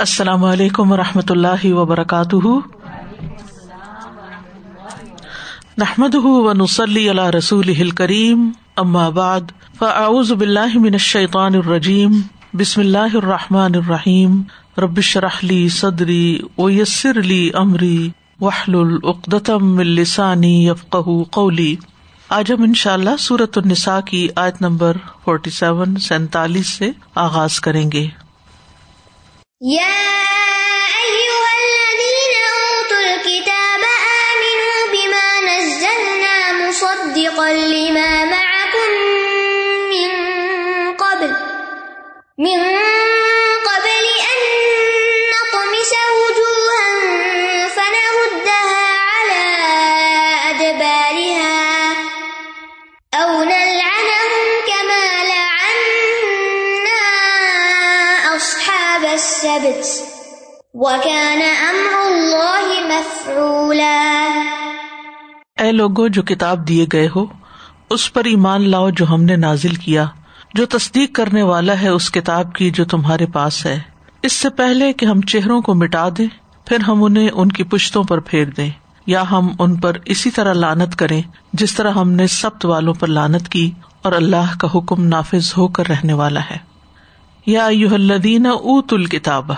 السلام علیکم و رحمۃ اللہ وبرکاتہ۔ نحمد و نسلی اللہ رسول کریم بعد، فاعوذ باللہ من الشیطان الرجیم، بسم اللہ الرحمٰن الرحیم۔ ربش رحلی صدری ویسر علی عمری وحل العقدم السانی یفق قولی۔ آج ہم ان شاء اللہ سورت النساء کی آیت نمبر فورٹی سیون سینتالیس سے آغاز کریں گے۔ يا أيها الذين أوتوا الكتاب آمنوا بما نزلنا مصدقا لما معكم من قبل من اے جو کتاب دیے گئے ہو، اس پر ایمان لاؤ جو ہم نے نازل کیا۔ جو تصدیق کرنے والا ہے اس کتاب کی جو تمہارے پاس ہے۔ اس سے پہلے کہ ہم چہروں کو مٹا دیں، پھر ہم انہیں ان کی پشتوں پر پھیر دیں۔ یا ہم ان پر اسی طرح لانت کریں، جس طرح ہم نے سبت والوں پر لانت کی اور اللہ کا حکم نافذ ہو کر رہنے والا ہے۔ یا یو الدین اوت الکتاب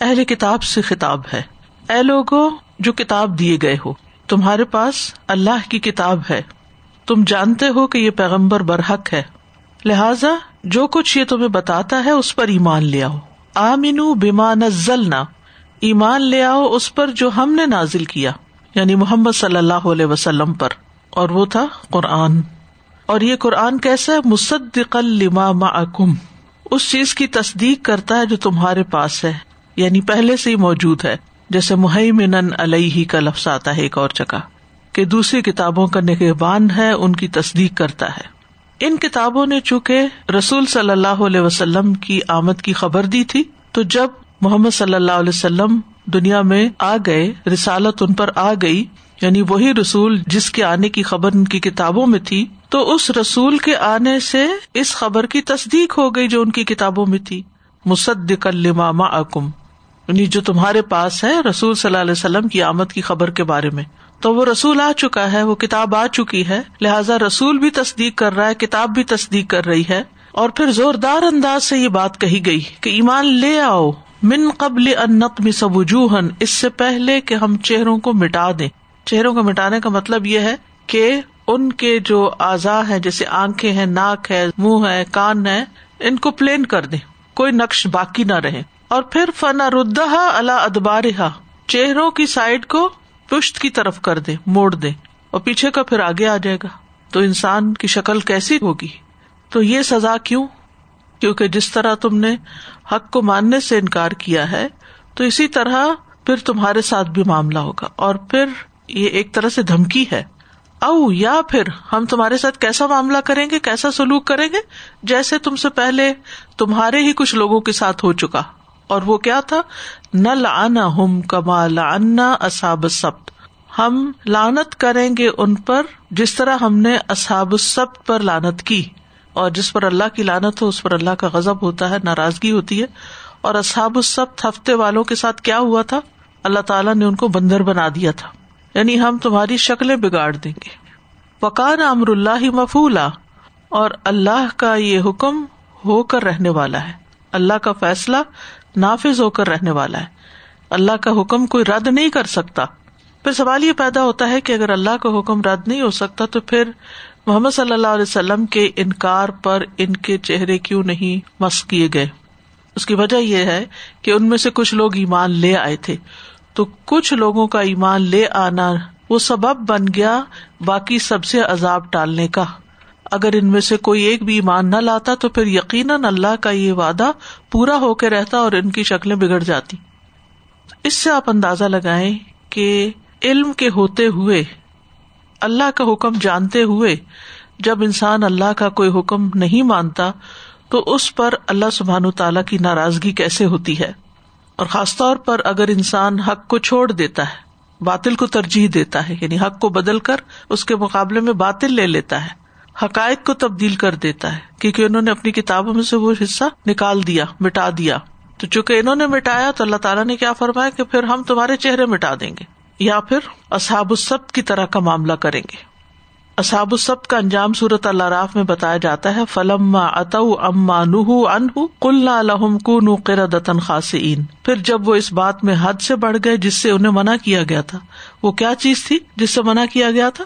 اہل کتاب سے خطاب ہے۔ اے لوگو، جو کتاب دیے گئے ہو تمہارے پاس اللہ کی کتاب ہے۔ تم جانتے ہو کہ یہ پیغمبر برحق ہے۔ لہذا جو کچھ یہ تمہیں بتاتا ہے اس پر ایمان لے آؤ۔ آمین بیما نزلنا۔ ایمان لے آؤ اس پر جو ہم نے نازل کیا۔ یعنی محمد صلی اللہ علیہ وسلم پر۔ اور وہ تھا قرآن۔ اور یہ قرآن کیسا ہے؟ مصدق لما معکم۔ اس چیز کی تصدیق کرتا ہے جو تمہارے پاس ہے۔ یعنی پہلے سے ہی موجود ہے۔ جیسے محمن علیہ کا لفظ آتا ہے ایک اور جگہ، کہ دوسری کتابوں کا نگہبان ہے، ان کی تصدیق کرتا ہے۔ ان کتابوں نے چونکہ رسول صلی اللہ علیہ وسلم کی آمد کی خبر دی تھی، تو جب محمد صلی اللہ علیہ وسلم دنیا میں آ گئے، رسالت ان پر آ گئی یعنی وہی رسول جس کے آنے کی خبر ان کی کتابوں میں تھی، تو اس رسول کے آنے سے اس خبر کی تصدیق ہو گئی جو ان کی کتابوں میں تھی۔ مصدق الماما اکم یعنی جو تمہارے پاس ہے، رسول صلی اللہ علیہ وسلم کی آمد کی خبر کے بارے میں۔ تو وہ رسول آ چکا ہے، وہ کتاب آ چکی ہے۔ لہٰذا رسول بھی تصدیق کر رہا ہے، کتاب بھی تصدیق کر رہی ہے۔ اور پھر زوردار انداز سے یہ بات کہی گئی کہ ایمان لے آؤ۔ من قبل ان نقم سبوجوہن اس سے پہلے کہ ہم چہروں کو مٹا دیں۔ چہروں کو مٹانے کا مطلب یہ ہے کہ ان کے جو اعضاء ہے جیسے آنکھیں ہیں، ناک ہے، منہ ہے، کان ہے، ان کو پلین کر دیں۔ کوئی نقش باقی نہ رہے۔ اور پھر فنا ردہ اللہ ادبار چہروں کی سائڈ کو پشت کی طرف کر دے، موڑ دے، اور پیچھے کا پھر آگے آ جائے گا۔ تو انسان کی شکل کیسی ہوگی؟ تو یہ سزا کیوں؟ کیونکہ جس طرح تم نے حق کو ماننے سے انکار کیا ہے، تو اسی طرح پھر تمہارے ساتھ بھی معاملہ ہوگا۔ اور پھر یہ ایک طرح سے دھمکی ہے۔ او، یا پھر ہم تمہارے ساتھ کیسا معاملہ کریں گے، کیسا سلوک کریں گے؟ جیسے تم سے پہلے تمہارے ہی کچھ لوگوں کے ساتھ ہو چکا۔ اور وہ کیا تھا؟ نہ لانا ہم کما لانا اصاب سبت ہم لانت کریں گے ان پر جس طرح ہم نے اصاب سبت پر لانت کی۔ اور جس پر اللہ کی لانت ہو، اس پر اللہ کا غزب ہوتا ہے، ناراضگی ہوتی ہے۔ اور اصحاب السبت ہفتے والوں کے ساتھ کیا ہوا تھا؟ اللہ تعالیٰ نے ان کو بندر بنا دیا تھا۔ یعنی ہم تمہاری شکلیں بگاڑ دیں گے۔ وقان امر اللہ مفولا۔ اور اللہ کا یہ حکم ہو کر رہنے والا ہے۔ اللہ کا فیصلہ نافذ ہو کر رہنے والا ہے۔ اللہ کا حکم کوئی رد نہیں کر سکتا۔ پھر سوال یہ پیدا ہوتا ہے کہ اگر اللہ کا حکم رد نہیں ہو سکتا تو پھر محمد صلی اللہ علیہ وسلم کے انکار پر ان کے چہرے کیوں نہیں مس کیے گئے؟ اس کی وجہ یہ ہے کہ ان میں سے کچھ لوگ ایمان لے آئے تھے۔ تو کچھ لوگوں کا ایمان لے آنا وہ سبب بن گیا باقی سب سے عذاب ٹالنے کا۔ اگر ان میں سے کوئی ایک بھی ایمان نہ لاتا تو پھر یقیناً اللہ کا یہ وعدہ پورا ہو کے رہتا اور ان کی شکلیں بگڑ جاتی۔ اس سے آپ اندازہ لگائیں کہ علم کے ہوتے ہوئے، اللہ کا حکم جانتے ہوئے جب انسان اللہ کا کوئی حکم نہیں مانتا تو اس پر اللہ سبحان تعالی کی ناراضگی کیسے ہوتی ہے؟ اور خاص طور پر اگر انسان حق کو چھوڑ دیتا ہے، باطل کو ترجیح دیتا ہے یعنی حق کو بدل کر اس کے مقابلے میں باطل لے لیتا ہے حقائق کو تبدیل کر دیتا ہے، کیونکہ انہوں نے اپنی کتابوں میں سے وہ حصہ نکال دیا، مٹا دیا۔ تو چونکہ انہوں نے مٹایا تو اللہ تعالیٰ نے کیا فرمایا کہ پھر ہم تمہارے چہرے مٹا دیں گے، یا پھر اصحاب السبت کی طرح کا معاملہ کریں گے۔ اصحاب السبت کا انجام صورت اللہ راف میں بتایا جاتا ہے فلم اتو اما نہ ان کل الحم کو نو قرتن خاصین پھر جب وہ اس بات میں حد سے بڑھ گئے جس سے انہیں منع کیا گیا تھا، وہ کیا چیز تھی جس سے منع کیا گیا تھا؟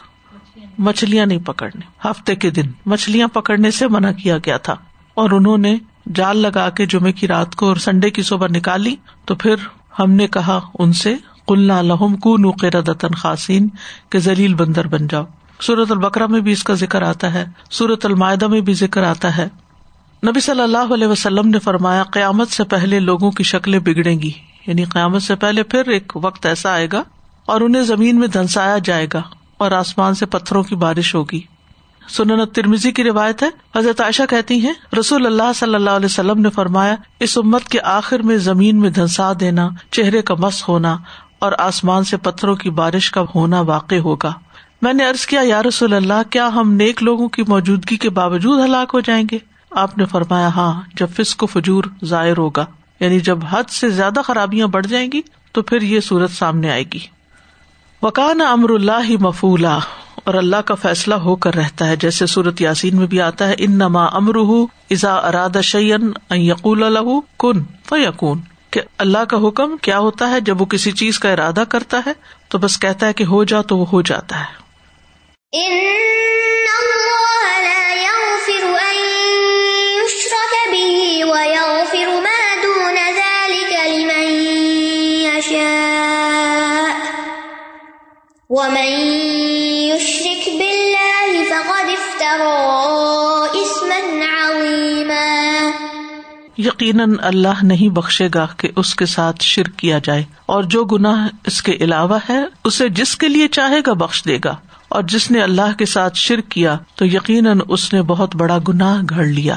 مچھلیاں نہیں پکڑنے۔ ہفتے کے دن مچھلیاں پکڑنے سے منع کیا گیا تھا۔ اور انہوں نے جال لگا کے جمعے کی رات کو اور سنڈے کی صبح نکالی۔ تو پھر ہم نے کہا ان سے کلنا لہم کو نقیر دتن خاصین کے ذلیل بندر بن جاؤ۔ سورت البکرا میں بھی اس کا ذکر آتا ہے۔ سورت المائدہ میں بھی ذکر آتا ہے۔ نبی صلی اللہ علیہ وسلم نے فرمایا، قیامت سے پہلے لوگوں کی شکلیں بگڑیں گی۔ یعنی قیامت سے پہلے پھر ایک وقت ایسا آئے گا اور انہیں زمین میں دھنسایا جائے گا۔ اور آسمان سے پتھروں کی بارش ہوگی۔ سنن ترمیزی کی روایت ہے، حضرت عائشہ کہتی ہیں، رسول اللہ صلی اللہ علیہ وسلم نے فرمایا، اس امت کے آخر میں زمین میں دھنسا دینا، چہرے کا مس ہونا اور آسمان سے پتھروں کی بارش کا ہونا واقع ہوگا۔ میں نے ارض کیا، یا رسول اللہ، کیا ہم نیک لوگوں کی موجودگی کے باوجود ہلاک ہو جائیں گے؟ آپ نے فرمایا ہاں جب فسق و فجور ظاہر ہوگا یعنی جب حد سے زیادہ خرابیاں بڑھ جائیں گی، تو پھر یہ صورت سامنے آئے گی۔ وکان امر اللہ ہی مفولا، اور اللہ کا فیصلہ ہو کر رہتا ہے۔ جیسے سورت یاسین میں بھی آتا ہے ان نما امر ازا اراد شعین یقول الح کن یقون کہ اللہ کا حکم کیا ہوتا ہے؟ جب وہ کسی چیز کا ارادہ کرتا ہے، تو بس کہتا ہے کہ ہو جا تو وہ ہو جاتا ہے۔ یقیناً اللہ نہیں بخشے گا کہ اس کے ساتھ شرک کیا جائے، اور جو گناہ اس کے علاوہ ہے، اسے جس کے لیے چاہے گا بخش دے گا۔ اور جس نے اللہ کے ساتھ شرک کیا، تو یقیناً اس نے بہت بڑا گناہ گھڑ لیا۔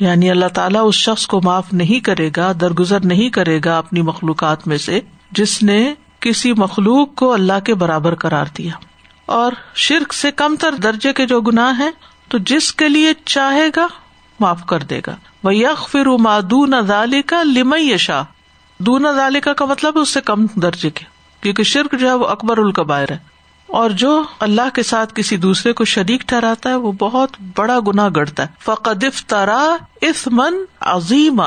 یعنی اللہ تعالیٰ اس شخص کو معاف نہیں کرے گا، درگزر نہیں کرے گا اپنی مخلوقات میں سے، جس نے کسی مخلوق کو اللہ کے برابر قرار دیا۔ اور شرک سے کم تر درجے کے جو گناہ ہے تو جس کے لیے چاہے گا، معاف کر دے گا۔ وہ یق فر مادون ادال کا لم دون ادالکا کا مطلب اس سے کم درجے کے، کیونکہ شرک جو ہے وہ اکبر القبائر ہے۔ اور جو اللہ کے ساتھ کسی دوسرے کو شریک ٹھہراتا ہے، وہ بہت بڑا گنا گڑتا ہے۔ فقدف ترا اس من عظیم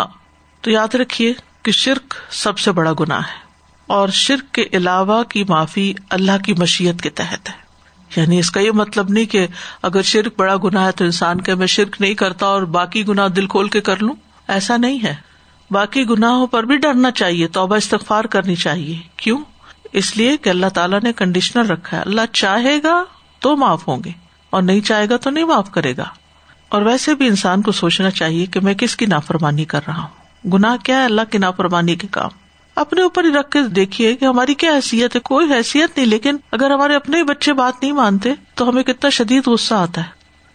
تو یاد رکھیے کہ شرک سب سے بڑا گنا ہے۔ اور شرک کے علاوہ کی معافی اللہ کی مشیت کے تحت ہے۔ یعنی اس کا یہ مطلب نہیں کہ اگر شرک بڑا گنا ہے تو انسان کہ میں شرک نہیں کرتا اور باقی گنا دل کھول کے کر لوں۔ ایسا نہیں ہے۔ باقی گناہوں پر بھی ڈرنا چاہیے، توبہ استغفار کرنی چاہیے۔ کیوں؟ اس لیے کہ اللہ تعالیٰ نے کنڈیشنر رکھا ہے۔ اللہ چاہے گا تو معاف ہوں گے اور نہیں چاہے گا تو نہیں معاف کرے گا۔ اور ویسے بھی انسان کو سوچنا چاہیے کہ میں کس کی نافرمانی کر رہا ہوں۔ گناہ کیا ہے اللہ کی نافرمانی کے کام؟ اپنے اوپر ہی رکھ کے دیکھیے کہ ہماری کیا حیثیت ہے۔ کوئی حیثیت نہیں، لیکن اگر ہمارے اپنے بچے بات نہیں مانتے، تو ہمیں کتنا شدید غصہ آتا ہے۔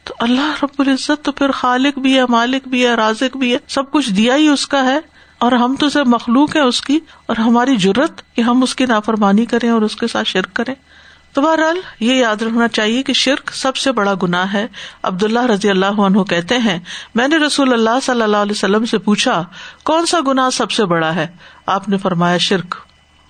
تو اللہ رب العزت تو پھر خالق بھی ہے، مالک بھی ہے، رازق بھی ہے، سب کچھ دیا ہی اس کا ہے۔ اور ہم تو سب مخلوق ہے اس کی، اور ہماری ضرورت کہ ہم اس کی نافرمانی کریں اور اس کے ساتھ شرک کریں۔ تو بہرحال یہ یاد رکھنا چاہیے کہ شرک سب سے بڑا گنا ہے۔ عبد اللہ رضی اللہ عنہ کہتے ہیں، میں نے رسول اللہ صلی اللہ علیہ وسلم سے پوچھا، کون سا گنا سب سے بڑا ہے؟ آپ نے فرمایا شرک،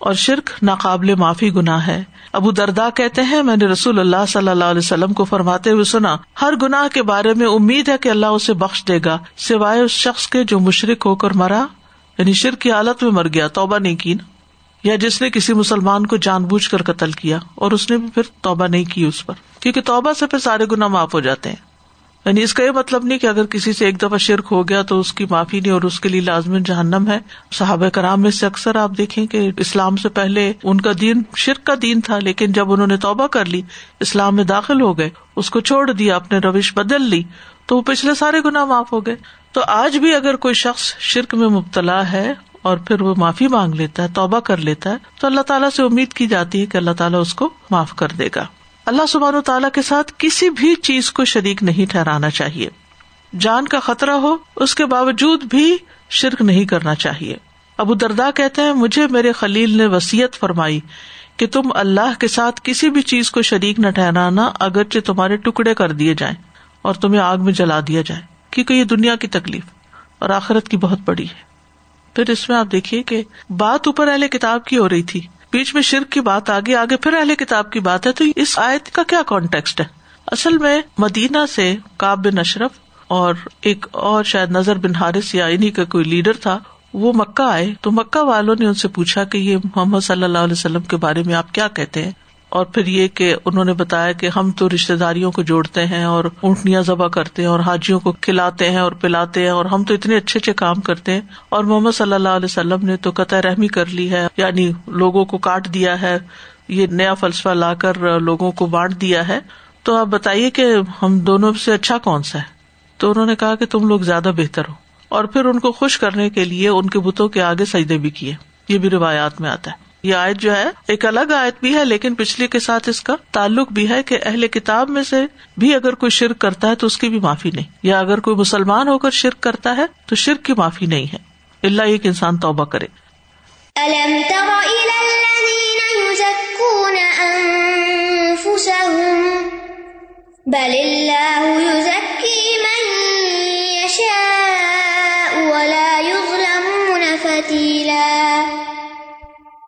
اور شرک ناقابل معافی گنا ہے۔ ابو دردا کہتے ہیں، میں نے رسول اللہ صلی اللہ علیہ وسلم کو فرماتے ہوئے سنا، ہر گناہ کے بارے میں امید ہے کہ اللہ اسے بخش دے گا، سوائے اس شخص کے جو مشرق ہو کر مرا یعنی شرک کی حالت میں مر گیا، توبہ نہیں کی نا۔ یا جس نے کسی مسلمان کو جان بوجھ کر قتل کیا، اور اس نے بھی پھر توبہ نہیں کی اس پر، کیونکہ توبہ سے پھر سارے گنا معاف ہو جاتے ہیں۔ یعنی اس کا یہ مطلب نہیں کہ اگر کسی سے ایک دفعہ شرک ہو گیا تو اس کی معافی نہیں اور اس کے لیے لازمن جہنم ہے۔ صحابہ کرام میں سے اکثر آپ دیکھیں کہ اسلام سے پہلے ان کا دین شرک کا دین تھا، لیکن جب انہوں نے توبہ کر لی، اسلام میں داخل ہو گئے، اس کو چھوڑ دیا، اپنے روش بدل لی، تو وہ پچھلے سارے گنا معاف ہو گئے۔ تو آج بھی اگر کوئی شخص شرک میں مبتلا ہے اور پھر وہ معافی مانگ لیتا ہے، توبہ کر لیتا ہے، تو اللہ تعالیٰ سے امید کی جاتی ہے کہ اللہ تعالیٰ اس کو معاف کر دے گا۔ اللہ سبحانہ و تعالیٰ کے ساتھ کسی بھی چیز کو شریک نہیں ٹھہرانا چاہیے۔ جان کا خطرہ ہو، اس کے باوجود بھی شرک نہیں کرنا چاہیے۔ ابو دردا کہتے ہیں، مجھے میرے خلیل نے وسیعت فرمائی کہ تم اللہ کے ساتھ کسی بھی چیز کو شریک نہ ٹھہرانا، اگرچہ تمہارے ٹکڑے کر دیے جائیں اور تمہیں آگ میں جلا دیا جائے، کیونکہ یہ دنیا کی تکلیف اور آخرت کی بہت بڑی ہے۔ پھر اس میں آپ دیکھیے کہ بات اوپر اہل کتاب کی ہو رہی تھی۔ بیچ میں شرک کی بات آگے آگے پھر اہل کتاب کی بات ہے، تو اس آیت کا کیا کانٹیکسٹ ہے؟ اصل میں مدینہ سے کاب بن اشرف اور ایک اور شاید نظر بن حارث یا انہیں کا کوئی لیڈر تھا، وہ مکہ آئے۔ تو مکہ والوں نے ان سے پوچھا کہ یہ محمد صلی اللہ علیہ وسلم کے بارے میں آپ کیا کہتے ہیں؟ اور پھر یہ کہ انہوں نے بتایا کہ ہم تو رشتے داریوں کو جوڑتے ہیں اور اونٹنیاں ذبح کرتے ہیں اور حاجیوں کو کھلاتے ہیں اور پلاتے ہیں اور ہم تو اتنے اچھے اچھے کام کرتے ہیں اور محمد صلی اللہ علیہ وسلم نے تو قطع رحمی کر لی ہے یعنی لوگوں کو کاٹ دیا ہے، یہ نیا فلسفہ لا کر لوگوں کو بانٹ دیا ہے۔ تو آپ بتائیے کہ ہم دونوں سے اچھا کون سا ہے؟ تو انہوں نے کہا کہ تم لوگ زیادہ بہتر ہو۔ اور پھر ان کو خوش کرنے کے لیے ان کے بتوں کے آگے سجدے بھی کیے۔ یہ بھی روایات میں آتا ہے۔ یہ آیت جو ہے، ایک الگ آیت بھی ہے، لیکن پچھلے کے ساتھ اس کا تعلق بھی ہے کہ اہل کتاب میں سے بھی اگر کوئی شرک کرتا ہے تو اس کی بھی معافی نہیں۔ یا اگر کوئی مسلمان ہو کر شرک کرتا ہے تو شرک کی معافی نہیں ہے۔ اللہ ایک انسان توبہ کرے۔ بل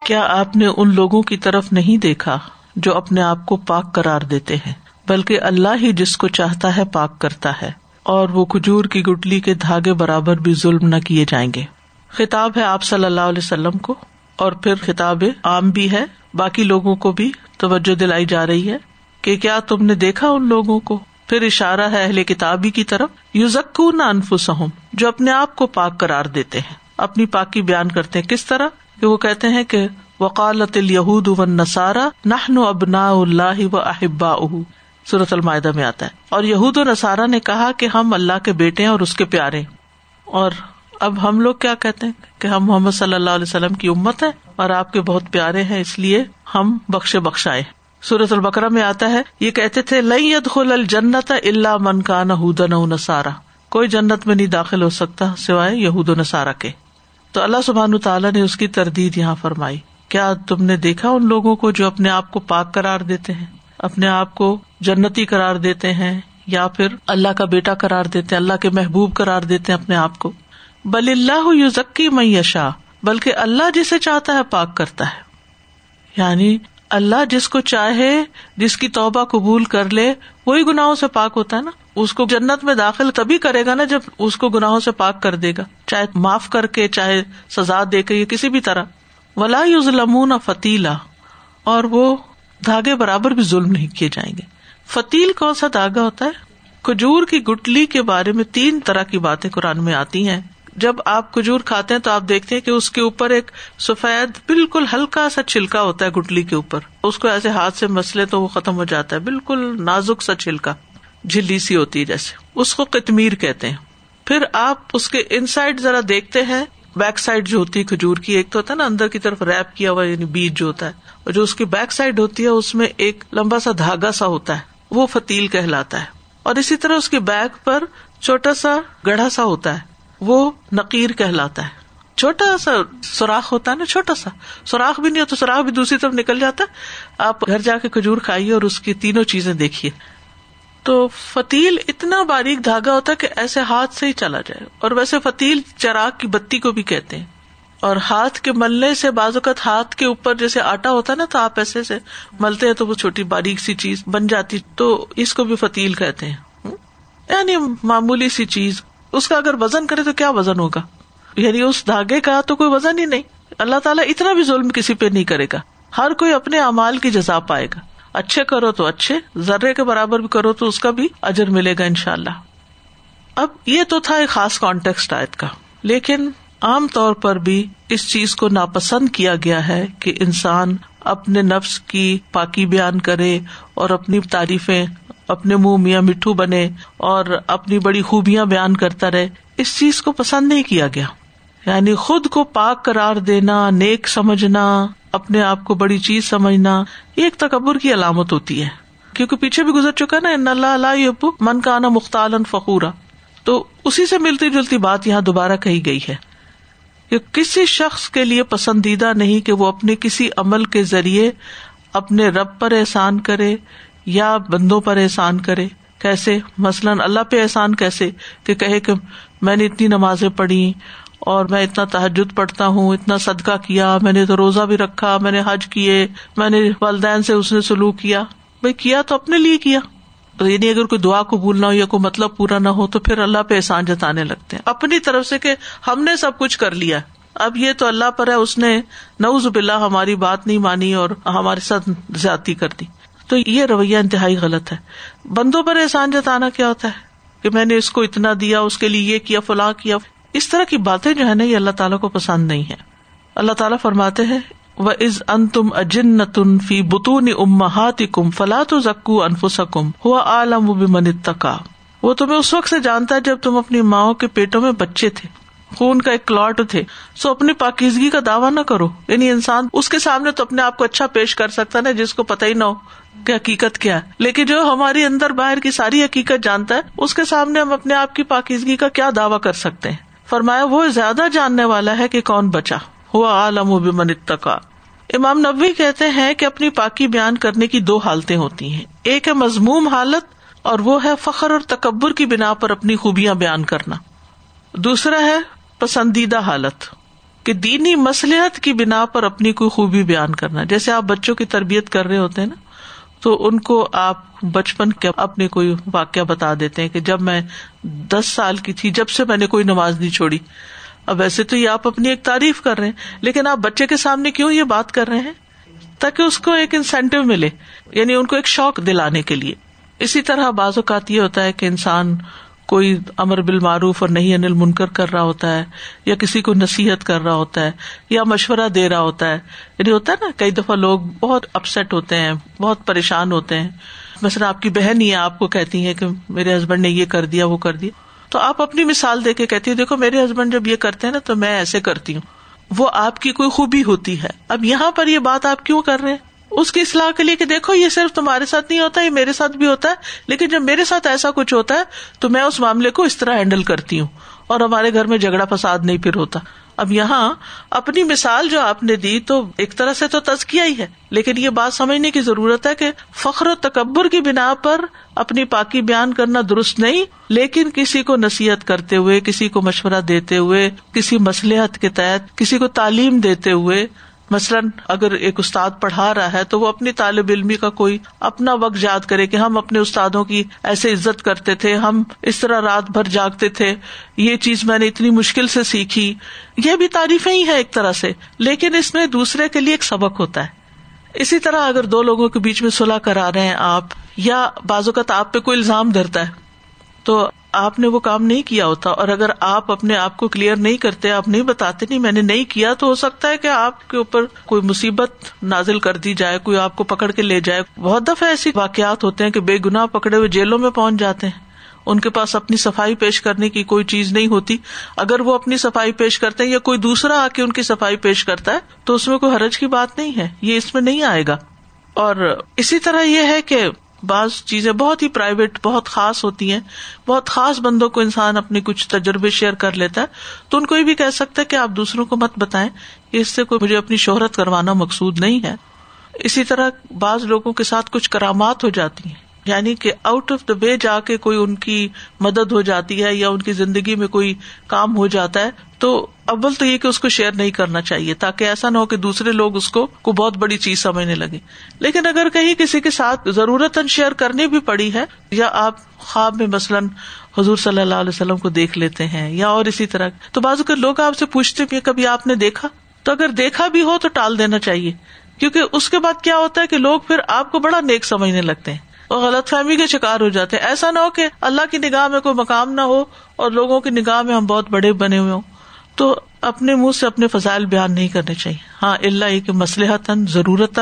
کیا آپ نے ان لوگوں کی طرف نہیں دیکھا جو اپنے آپ کو پاک کرار دیتے ہیں؟ بلکہ اللہ ہی جس کو چاہتا ہے پاک کرتا ہے، اور وہ کھجور کی گٹلی کے دھاگے برابر بھی ظلم نہ کیے جائیں گے۔ خطاب ہے آپ صلی اللہ علیہ وسلم کو، اور پھر خطاب عام بھی ہے۔ باقی لوگوں کو بھی توجہ دلائی جا رہی ہے کہ کیا تم نے دیکھا ان لوگوں کو؟ پھر اشارہ ہے اہل کتابی کی طرف۔ یو زکو نہ انفسم جو اپنے آپ کو پاک کرار دیتے ہیں۔ اپنی پاکی بیان کرتے ہیں۔ کس طرح؟ کہ وہ کہتے ہیں کہ وقالت الہود و نسارا نہ ابنا اللہ و احبا صورت المائدہ میں آتا ہے۔ اور یہود و نسارا نے کہا کہ ہم اللہ کے بیٹے ہیں اور اس کے پیارے اور اب ہم لوگ کیا کہتے ہیں؟ کہ ہم محمد صلی اللہ علیہ وسلم کی امت ہے اور آپ کے بہت پیارے ہیں، اس لیے ہم بخشے بخشائے سورت البکرا میں آتا ہے، یہ کہتے تھے لئی ید خل الجنت اللہ من کا نہ نسارا کوئی جنت میں نہیں داخل ہو سکتا سوائے یہود و نسارا کے۔ تو اللہ سبحان تعالیٰ نے اس کی تردید یہاں فرمائی۔ کیا تم نے دیکھا ان لوگوں کو جو اپنے آپ کو پاک کرار دیتے ہیں؟ اپنے آپ کو جنتی کرار دیتے ہیں یا پھر اللہ کا بیٹا کرار دیتے ہیں، اللہ کے محبوب کرار دیتے ہیں اپنے آپ کو؟ بل اللہ یو ذکی میشا بلکہ اللہ جسے چاہتا ہے پاک کرتا ہے۔ یعنی اللہ جس کو چاہے، جس کی توبہ قبول کر لے وہی گناہوں سے پاک ہوتا ہے نا؟ اس کو جنت میں داخل تبھی کرے گا نا جب اس کو گناہوں سے پاک کر دے گا۔ چاہے معاف کر کے، چاہے سزا دے کے یا کسی بھی طرح۔ ولا ظلمون فتیلا اور وہ دھاگے برابر بھی ظلم نہیں کیے جائیں گے۔ فتیل کون سا دھاگا ہوتا ہے؟ کھجور کی گٹلی کے بارے میں تین طرح کی باتیں قرآن میں آتی ہیں۔ جب آپ کھجور کھاتے ہیں تو آپ دیکھتے ہیں کہ اس کے اوپر ایک سفید بالکل ہلکا سا چھلکا ہوتا ہے گٹلی کے اوپر۔ اس کو ایسے ہاتھ سے مسلے تو وہ ختم ہو جاتا ہے۔ بالکل نازک سا چھلکا، جھلی سی ہوتی ہے جیسے۔ اس کو کتمیر کہتے ہیں۔ پھر آپ اس کے ان سائڈ ذرا دیکھتے ہیں۔ بیک سائڈ جو ہوتی ہے کھجور کی، ایک تو ہوتا ہے نا، اندر کی طرف ریپ کیا ہوا یعنی بیج جو ہوتا ہے۔ اور جو اس کی بیک سائڈ ہوتی ہے، اس میں ایک لمبا سا دھاگا سا ہوتا ہے۔ وہ فتیل کہلاتا ہے۔ اور اسی طرح اس کے بیک پر چھوٹا سا گڑھا سا ہوتا ہے۔ وہ نقیر کہلاتا ہے۔ چھوٹا سا سوراخ ہوتا ہے نا، چھوٹا سا۔ سوراخ بھی نہیں ہوتا، سوراخ بھی دوسری طرف نکل جاتا ہے۔ آپ گھر جا کے کھجور کھائیے اور اس کی تینوں چیزیں دیکھیے۔ تو فتیل اتنا باریک دھاگا ہوتا ہے کہ ایسے ہاتھ سے ہی چلا جائے۔ اور ویسے فتیل چراغ کی بتی کو بھی کہتے ہیں۔ اور ہاتھ کے ملنے سے بعض اوقات ہاتھ کے اوپر جیسے آٹا ہوتا ہے نا، تو آپ ایسے سے ملتے ہیں تو وہ چھوٹی باریک سی چیز بن جاتی۔ تو اس کو بھی فتیل کہتے ہیں۔ یعنی معمولی سی چیز۔ اس کا اگر وزن کرے تو کیا وزن ہوگا؟ یعنی اس دھاگے کا تو کوئی وزن ہی نہیں۔ اللہ تعالیٰ اتنا بھی ظلم کسی پہ نہیں کرے گا۔ ہر کوئی اپنے امال کی جزا پائے گا۔ اچھے کرو تو اچھے، ذرے کے برابر بھی کرو تو اس کا بھی اجر ملے گا ان شاء اللہ اب یہ تو تھا ایک خاص کانٹیکسٹ آیت کا۔ لیکن عام طور پر بھی اس چیز کو ناپسند کیا گیا ہے کہ انسان اپنے نفس کی پاکی بیان کرے اور اپنی تعریفیں اپنے منہ میاں مٹھو بنے اور اپنی بڑی خوبیاں بیان کرتا رہے، اس چیز کو پسند نہیں کیا گیا۔ یعنی خود کو پاک قرار دینا، نیک سمجھنا، اپنے آپ کو بڑی چیز سمجھنا، یہ ایک تکبر کی علامت ہوتی ہے۔ کیونکہ پیچھے بھی گزر چکا نا، ان اللہ ابو من کا آنا مختال فخورا۔ تو اسی سے ملتی جلتی بات یہاں دوبارہ کہی گئی ہے کہ کسی شخص کے لیے پسندیدہ نہیں کہ وہ اپنے کسی عمل کے ذریعے اپنے رب پر احسان کرے یا بندوں پر احسان کرے؟ کیسے؟ مثلاً اللہ پہ احسان کیسے کہ کہے کہ میں نے اتنی نمازیں پڑھی اور میں اتنا تحجد پڑھتا ہوں، اتنا صدقہ کیا، میں نے تو روزہ بھی رکھا، میں نے حج کیے، میں نے والدین سے اس نے سلوک کیا۔ بھائی کیا تو اپنے لیے کیا؟ یعنی اگر کوئی دعا قبول نہ ہو یا کوئی مطلب پورا نہ ہو تو پھر اللہ پہ احسان جتانے لگتے ہیں۔ اپنی طرف سے کہ ہم نے سب کچھ کر لیا اب یہ تو اللہ پر ہے، اس نے نوز بلا ہماری بات نہیں مانی اور ہمارے ساتھ زیادتی کر دی۔ تو یہ رویہ انتہائی غلط ہے۔ بندوں پر احسان جتانا کیا ہوتا ہے کہ میں نے اس کو اتنا دیا، اس کے لیے یہ کیا، فلاں کیا۔ اس طرح کی باتیں جو ہے نا، یہ اللہ تعالیٰ کو پسند نہیں ہے اللہ تعالیٰ فرماتے ہیں وہ از ان تم اجن تن فی بتون امہات کم فلا تو زکو انفسکم ہوا عالم من تکا وہ تمہیں اس وقت سے جانتا ہے جب تم اپنی ماؤں کے پیٹوں میں بچے تھے۔ خون کا ایک کلاٹ تھے۔ سو اپنی پاکیزگی کا دعوی نہ کرو۔ یعنی انسان اس کے سامنے تو اپنے آپ کو اچھا پیش کر سکتا نا، جس کو پتا ہی نہ ہو کہ حقیقت کیا ہے۔ لیکن جو ہماری اندر باہر کی ساری حقیقت جانتا ہے، اس کے سامنے ہم اپنے آپ کی پاکیزگی کا کیا دعوی کر سکتے ہیں؟ فرمایا، وہ زیادہ جاننے والا ہے کہ کون بچا۔ ہوا عالم و بمن اتقا۔ امام نبی کہتے ہیں کہ اپنی پاکی بیان کرنے کی دو حالتیں ہوتی ہیں۔ ایک ہے مضموم حالت اور وہ ہے فخر اور تکبر کی بنا پر اپنی خوبیاں بیان کرنا۔ دوسرا ہے پسندیدہ حالت کہ دینی مسلحت کی بنا پر اپنی کوئی خوبی بیان کرنا جیسے آپ بچوں کی تربیت کر رہے ہوتے ہیں نا، تو ان کو آپ بچپن کے اپنے کوئی واقعہ بتا دیتے ہیں کہ جب میں دس سال کی تھی، جب سے میں نے کوئی نماز نہیں چھوڑی۔ اب ویسے تو یہ آپ اپنی ایک تعریف کر رہے ہیں، لیکن آپ بچے کے سامنے کیوں یہ بات کر رہے ہیں؟ تاکہ اس کو ایک انسینٹو ملے یعنی ان کو ایک شوق دلانے کے لیے۔ اسی طرح بعض اوقات یہ ہوتا ہے کہ انسان کوئی امر بال معروف اور نہیں انل منکر کر رہا ہوتا ہے، یا کسی کو نصیحت کر رہا ہوتا ہے، یا مشورہ دے رہا ہوتا ہے۔ یعنی ہوتا ہے نا، کئی دفعہ لوگ بہت اپسٹ ہوتے ہیں، بہت پریشان ہوتے ہیں۔ مثلاً آپ کی بہن ہی آپ کو کہتی ہے کہ میرے ہسبینڈ نے یہ کر دیا، وہ کر دیا۔ تو آپ اپنی مثال دے کے کہتی ہیں، دیکھو میرے ہسبینڈ جب یہ کرتے ہیں نا، تو میں ایسے کرتی ہوں۔ وہ آپ کی کوئی خوبی ہوتی ہے۔ اب یہاں پر یہ بات آپ کیوں کر رہے ہیں؟ اس کی اصلاح کے لیے کہ دیکھو، یہ صرف تمہارے ساتھ نہیں ہوتا، یہ میرے ساتھ بھی ہوتا ہے، لیکن جب میرے ساتھ ایسا کچھ ہوتا ہے، تو میں اس معاملے کو اس طرح ہینڈل کرتی ہوں۔ اور ہمارے گھر میں جھگڑا فساد نہیں پھر ہوتا۔ اب یہاں اپنی مثال جو آپ نے دی، تو ایک طرح سے تو تزکیا ہی ہے، لیکن یہ بات سمجھنے کی ضرورت ہے کہ فخر و تکبر کی بنا پر اپنی پاکی بیان کرنا درست نہیں، لیکن کسی کو نصیحت کرتے ہوئے، کسی کو مشورہ دیتے ہوئے، کسی مسلحت کے تحت، کسی کو تعلیم دیتے ہوئے مثلاً اگر ایک استاد پڑھا رہا ہے تو وہ اپنی طالب علمی کا کوئی اپنا وقت یاد کرے کہ ہم اپنے استادوں کی ایسے عزت کرتے تھے، ہم اس طرح رات بھر جاگتے تھے، یہ چیز میں نے اتنی مشکل سے سیکھی۔ یہ بھی تعریفیں ہی ہے ایک طرح سے، لیکن اس میں دوسرے کے لیے ایک سبق ہوتا ہے۔ اسی طرح اگر دو لوگوں کے بیچ میں صلاح کرا رہے ہیں آپ، یا بازو کا آپ پہ کوئی الزام دھرتا ہے۔ تو آپ نے وہ کام نہیں کیا ہوتا اور اگر آپ اپنے آپ کو کلیئر نہیں کرتے، آپ نہیں بتاتے، نہیں، میں نے نہیں کیا، تو ہو سکتا ہے کہ آپ کے اوپر کوئی مصیبت نازل کر دی جائے، کوئی آپ کو پکڑ کے لے جائے۔ بہت دفعہ ایسی واقعات ہوتے ہیں کہ بے گنا پکڑے ہوئے جیلوں میں پہنچ جاتے ہیں۔ ان کے پاس اپنی صفائی پیش کرنے کی کوئی چیز نہیں ہوتی۔ اگر وہ اپنی صفائی پیش کرتے ہیں یا کوئی دوسرا آ کے ان کی صفائی پیش کرتا ہے، تو اس میں کوئی حرج کی بات نہیں ہے، یہ اس میں نہیں آئے گا۔ اور اسی طرح یہ ہے کہ بعض چیزیں بہت ہی پرائیویٹ بہت خاص ہوتی ہیں، بہت خاص بندوں کو انسان اپنے کچھ تجربے شیئر کر لیتا ہے، تو ان کو یہ بھی کہہ سکتا ہے کہ آپ دوسروں کو مت بتائیں کہ اس سے کوئی مجھے اپنی شہرت کروانا مقصود نہیں ہے۔ اسی طرح بعض لوگوں کے ساتھ کچھ کرامات ہو جاتی ہیں۔ یعنی کہ آؤٹ آف دا وے جا کے کوئی ان کی مدد ہو جاتی ہے یا ان کی زندگی میں کوئی کام ہو جاتا ہے، تو اول تو یہ کہ اس کو شیئر نہیں کرنا چاہیے، تاکہ ایسا نہ ہو کہ دوسرے لوگ اس کو کو بہت بڑی چیز سمجھنے لگے لیکن اگر کہیں کسی کے ساتھ ضرورت شیئر کرنی بھی پڑی ہے، یا آپ خواب میں مثلاً حضور صلی اللہ علیہ وسلم کو دیکھ لیتے ہیں، یا اور اسی طرح، تو بازو کے لوگ آپ سے پوچھتے بھی کبھی آپ نے دیکھا؟ تو اگر دیکھا بھی ہو تو ٹال دینا چاہیے، کیونکہ اس کے بعد کیا ہوتا ہے کہ لوگ پھر آپ کو بڑا نیک سمجھنے لگتے ہیں۔ اور غلط فہمی کے شکار ہو جاتے ہیں۔ ایسا نہ ہو کہ اللہ کی نگاہ میں کوئی مقام نہ ہو اور لوگوں کی نگاہ میں ہم بہت بڑے بنے ہوئے ہوں۔ تو اپنے منہ سے اپنے فضائل بیان نہیں کرنے چاہیے۔ ہاں اللہ یہ کہ مسلح ضرورت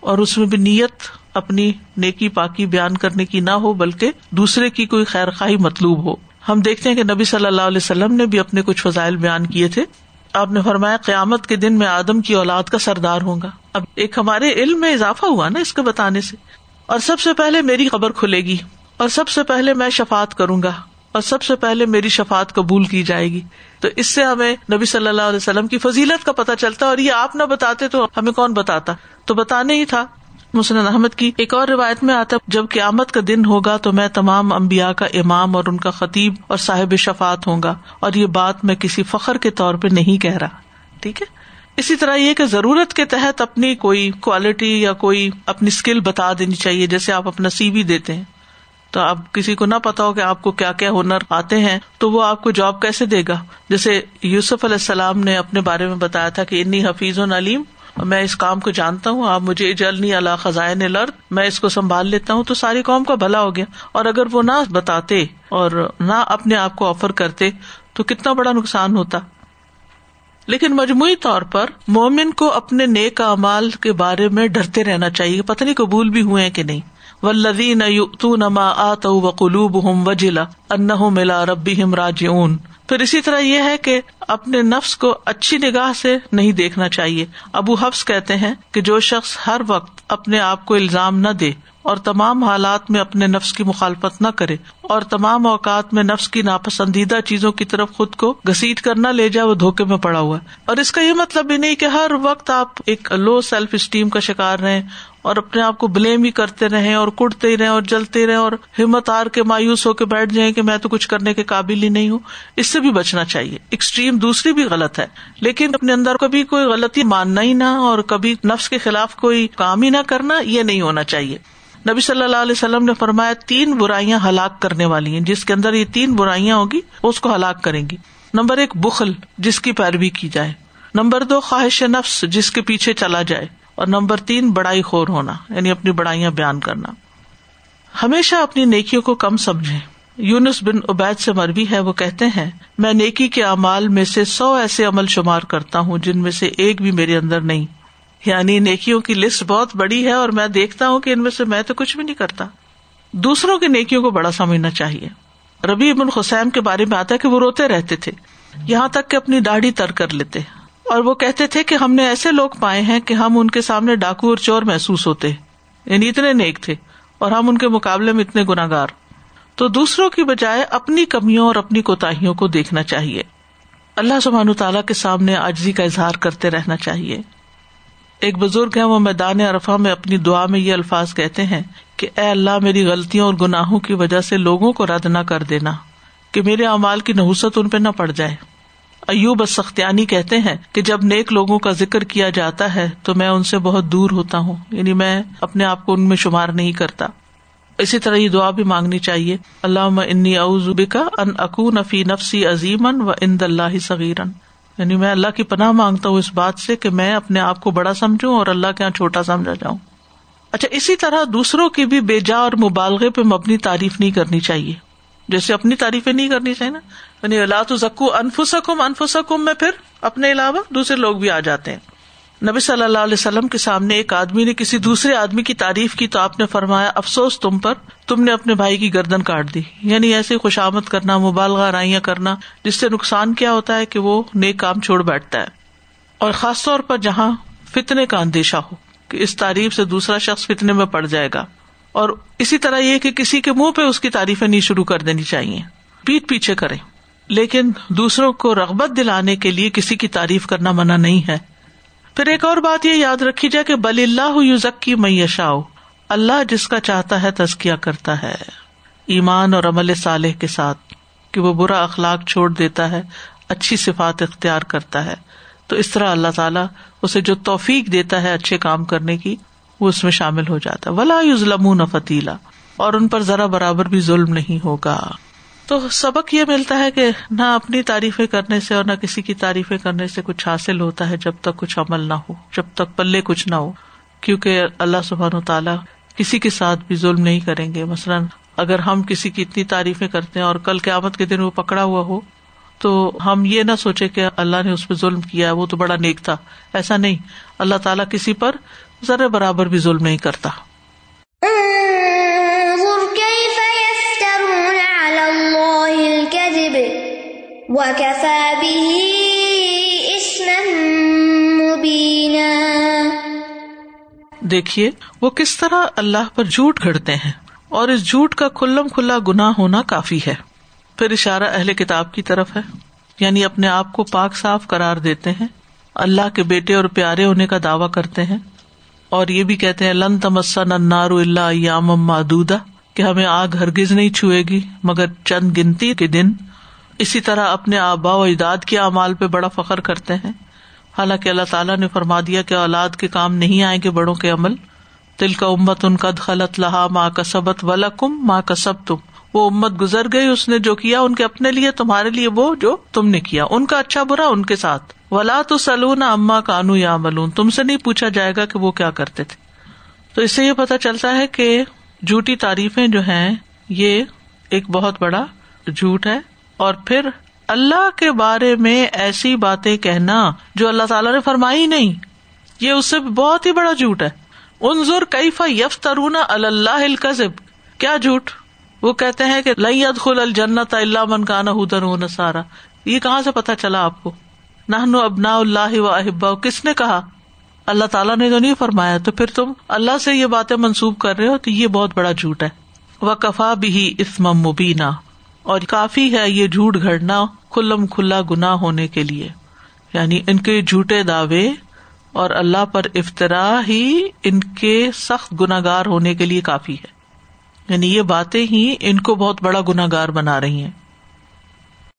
اور اس میں بھی نیت اپنی نیکی پاکی بیان کرنے کی نہ ہو، بلکہ دوسرے کی کوئی خیر خواہ مطلوب ہو۔ ہم دیکھتے ہیں کہ نبی صلی اللہ علیہ وسلم نے بھی اپنے کچھ فضائل بیان کیے تھے۔ آپ نے فرمایا، قیامت کے دن میں آدم کی اولاد کا سردار ہوں گا۔ اب ایک ہمارے علم میں اضافہ ہوا نا اس کے بتانے سے۔ اور سب سے پہلے میری خبر کھلے گی اور سب سے پہلے میں شفات کروں گا اور سب سے پہلے میری شفات قبول کی جائے گی تو اس سے ہمیں نبی صلی اللہ علیہ وسلم کی فضیلت کا پتا چلتا اور یہ آپ نہ بتاتے تو ہمیں کون بتاتا؟ تو بتانے ہی تھا۔ مسلم احمد کی ایک اور روایت میں آتا جب قیامت کا دن ہوگا تو میں تمام امبیا کا امام اور ان کا خطیب اور صاحب شفات ہوں گا اور یہ بات میں کسی فخر کے طور پہ نہیں کہہ رہا۔ ٹھیک ہے؟ اسی طرح یہ کہ ضرورت کے تحت اپنی کوئی کوالٹی یا کوئی اپنی اسکل بتا دینی چاہیے، جیسے آپ اپنا سی وی دیتے ہیں۔ تو اب کسی کو نہ پتا ہو کہ آپ کو کیا کیا ہنر آتے ہیں، تو وہ آپ کو جاب کیسے دے گا؟ جیسے یوسف علیہ السلام نے اپنے بارے میں بتایا تھا کہ انی حفیظ و نلیم میں اس کام کو جانتا ہوں، آپ مجھے جل نہیں اللہ خزائے نے میں اس کو سنبھال لیتا ہوں، تو ساری قوم کا بھلا ہو گیا۔ اور اگر وہ نہ بتاتے اور نہ اپنے آپ کو آفر کرتے، تو کتنا بڑا نقصان ہوتا۔ لیکن مجموعی طور پر مومن کو اپنے نیک امال کے بارے میں ڈرتے رہنا چاہیے پتہ نہیں قبول بھی ہوئے کہ نہیں۔ ولدین نما آت و قلوب ہم وجلا ان ملا ربی ہم راج پھر اسی طرح یہ ہے کہ اپنے نفس کو اچھی نگاہ سے نہیں دیکھنا چاہیے۔ ابو حفظ کہتے ہیں کہ جو شخص ہر وقت اپنے آپ کو الزام نہ دے اور تمام حالات میں اپنے نفس کی مخالفت نہ کرے اور تمام اوقات میں نفس کی ناپسندیدہ چیزوں کی طرف خود کو گسیٹ کرنا لے جائے، وہ دھوکے میں پڑا ہوا ہے۔ اور اس کا یہ مطلب بھی نہیں کہ ہر وقت آپ ایک لو سیلف اسٹیم کا شکار رہے اور اپنے آپ کو بلیم ہی کرتے رہے اور کٹتے ہی رہے اور جلتے رہے اور ہمت آر کے مایوس ہو کے بیٹھ جائیں کہ میں تو کچھ کرنے کے قابل ہی نہیں ہوں۔ اس سے بھی بچنا چاہیے۔ ایکسٹریم دوسری بھی غلط ہے۔ لیکن اپنے اندر کبھی کوئی غلطی ماننا ہی نہ اور کبھی نفس کے خلاف کوئی کام ہی نہ کرنا یہ نہیں ہونا چاہیے۔ نبی صلی اللہ علیہ وسلم نے فرمایا تین برائیاں ہلاک کرنے والی ہیں۔ جس کے اندر یہ تین برائیاں ہوگی اس کو ہلاک کریں گی۔ نمبر ایک، بخل، جس کی پیروی کی جائے۔ نمبر دو، خواہش نفس، جس کے پیچھے چلا جائے۔ اور نمبر تین، بڑائی خور ہونا یعنی اپنی بڑائیاں بیان کرنا۔ ہمیشہ اپنی نیکیوں کو کم سمجھے یونس بن عبید سے مربی ہے، وہ کہتے ہیں، میں نیکی کے امال میں سے سو ایسے عمل شمار کرتا ہوں جن میں سے ایک بھی میرے اندر نہیں۔ یعنی نیکیوں کی لسٹ بہت بڑی ہے اور میں دیکھتا ہوں کہ ان میں سے میں تو کچھ بھی نہیں کرتا۔ دوسروں کی نیکیوں کو بڑا سمجھنا چاہیے۔ ربی ابن خسین کے بارے میں آتا ہے کہ وہ روتے رہتے تھے۔ یہاں تک کہ اپنی داڑھی تر کر لیتے۔ اور وہ کہتے تھے کہ ہم نے ایسے لوگ پائے ہیں کہ ہم ان کے سامنے ڈاکو اور چور محسوس ہوتے۔ یعنی اتنے نیک تھے اور ہم ان کے مقابلے میں اتنے گناگار تو دوسروں کی بجائے اپنی کمیوں اور اپنی کوتاہیوں کو دیکھنا چاہیے۔ اللہ سبحان تعالیٰ کے سامنے آجزی کا اظہار کرتے رہنا چاہیے۔ ایک بزرگ ہے وہ میدان ارفا میں اپنی دعا میں یہ الفاظ کہتے ہیں کہ اے اللہ، میری غلطیوں اور گناہوں کی وجہ سے لوگوں کو رد نہ کر دینا، کہ میرے امال کی نحوست ان پہ نہ پڑ جائے۔ ایوب سختیانی کہتے ہیں کہ جب نیک لوگوں کا ذکر کیا جاتا ہے تو میں ان سے بہت دور ہوتا ہوں یعنی میں اپنے آپ کو ان میں شمار نہیں کرتا۔ اسی طرح یہ دعا بھی مانگنی چاہیے۔ اللہ انی کا ان اکون فی نفسی عظیمن و اند اللہ صغیرن یعنی میں اللہ کی پناہ مانگتا ہوں اس بات سے کہ میں اپنے آپ کو بڑا سمجھوں اور اللہ کے یہاں چھوٹا سمجھا جاؤں۔ اچھا اسی طرح دوسروں کی بھی بے جا اور مبالغے پہ مبنی تعریف نہیں کرنی چاہیے۔ جیسے اپنی تعریفیں نہیں کرنی چاہیے نا۔ یعنی اللہ تو زکو انفسکم انفسکم میں پھر اپنے علاوہ دوسرے لوگ بھی آ جاتے ہیں۔ نبی صلی اللہ علیہ وسلم کے سامنے ایک آدمی نے کسی دوسرے آدمی کی تعریف کی تو آپ نے فرمایا، افسوس تم پر۔ تم نے اپنے بھائی کی گردن کاٹ دی۔ یعنی ایسے خوشامد کرنا، مبالغہ رائیاں کرنا، جس سے نقصان کیا ہوتا ہے کہ وہ نیک کام چھوڑ بیٹھتا ہے۔ اور خاص طور پر جہاں فتنے کا اندیشہ ہو کہ اس تعریف سے دوسرا شخص فتنے میں پڑ جائے گا۔ اور اسی طرح یہ کہ کسی کے منہ پہ اس کی تعریفیں نہیں شروع کر دینی چاہیے۔ پیٹ پیچھے کرے لیکن دوسروں کو رغبت دلانے کے لیے کسی کی تعریف کرنا منع نہیں ہے۔ پھر ایک اور بات یہ یاد رکھی جائے کہ بل اللہ یوزکی میشاؤ اللہ جس کا چاہتا ہے تزکیا کرتا ہے۔ ایمان اور عمل صالح کے ساتھ کہ وہ برا اخلاق چھوڑ دیتا ہے، اچھی صفات اختیار کرتا ہے۔ تو اس طرح اللہ تعالیٰ اسے جو توفیق دیتا ہے اچھے کام کرنے کی، وہ اس میں شامل ہو جاتا۔ ہے ولا یوزلم فتیلا اور ان پر ذرا برابر بھی ظلم نہیں ہوگا۔ تو سبق یہ ملتا ہے کہ نہ اپنی تعریفیں کرنے سے اور نہ کسی کی تعریفیں کرنے سے کچھ حاصل ہوتا ہے جب تک کچھ عمل نہ ہو، جب تک پلے کچھ نہ ہو۔ کیونکہ اللہ سبحان و تعالیٰ کسی کے ساتھ بھی ظلم نہیں کریں گے۔ مثلاً اگر ہم کسی کی اتنی تعریفیں کرتے ہیں اور کل قیامت کے دن وہ پکڑا ہوا ہو، تو ہم یہ نہ سوچے کہ اللہ نے اس پہ ظلم کیا وہ تو بڑا نیک تھا۔ ایسا نہیں۔ اللہ تعالیٰ کسی پر ذرا برابر بھی ظلم نہیں کرتا۔ دیکھیے، وہ کس طرح اللہ پر جھوٹ گھڑتے ہیں اور اس جھوٹ کا کھلم کھلا گنا ہونا کافی ہے۔ پھر اشارہ اہل کتاب کی طرف ہے یعنی اپنے آپ کو پاک صاف قرار دیتے ہیں، اللہ کے بیٹے اور پیارے ہونے کا دعوی کرتے ہیں۔ اور یہ بھی کہتے ہیں، لن تمسن انار اللہ یام مادودا کہ ہمیں آگ ہرگز نہیں چھوئے گی، مگر چند گنتی کے دن۔ اسی طرح اپنے آبا و اجداد کے اعمال پہ بڑا فخر کرتے ہیں۔ حالانکہ اللہ تعالیٰ نے فرما دیا کہ اولاد کے کام نہیں آئیں گے بڑوں کے عمل۔ تل کا امت ان کا خلط لہا ماں کا سبت ولا کم ماں کا سب تم وہ امت گزر گئی، اس نے جو کیا، ان کے اپنے لیے، تمہارے لیے وہ جو تم نے کیا۔ ان کا اچھا برا، ان کے ساتھ۔ ولا تو سلون اما کانو یا ملون تم سے نہیں پوچھا جائے گا کہ وہ کیا کرتے تھے۔ تو اس سے یہ پتا چلتا ہے کہ جھوٹی تعریفیں جو ہیں، یہ ایک بہت بڑا جھوٹ ہے۔ اور پھر اللہ کے بارے میں ایسی باتیں کہنا جو اللہ تعالیٰ نے فرمائی نہیں، یہ اس سے بہت ہی بڑا جھوٹ ہے۔ ان ضرور یف اللہ القزب کیا جھوٹ؟ وہ کہتے ہیں کہ لئی ادخل الجنت اللہ من کا نہ سارا یہ کہاں سے پتا چلا آپ کو؟ نہ ابنا اللہ و احبا کس نے کہا؟ اللہ تعالیٰ نے تو نہیں فرمایا، تو پھر تم اللہ سے یہ باتیں منسوب کر رہے ہو، تو یہ بہت بڑا جھوٹ ہے۔ وہ کفا بھی اسم مبینہ اور کافی ہے یہ جھوٹ گھڑنا کلم کھلا گنا ہونے کے لیے۔ یعنی ان کے جھوٹے دعوے اور اللہ پر افطرا ہی ان کے سخت گناگار ہونے کے لیے کافی ہے۔ یعنی یہ باتیں ہی ان کو بہت بڑا گناگار بنا رہی ہیں۔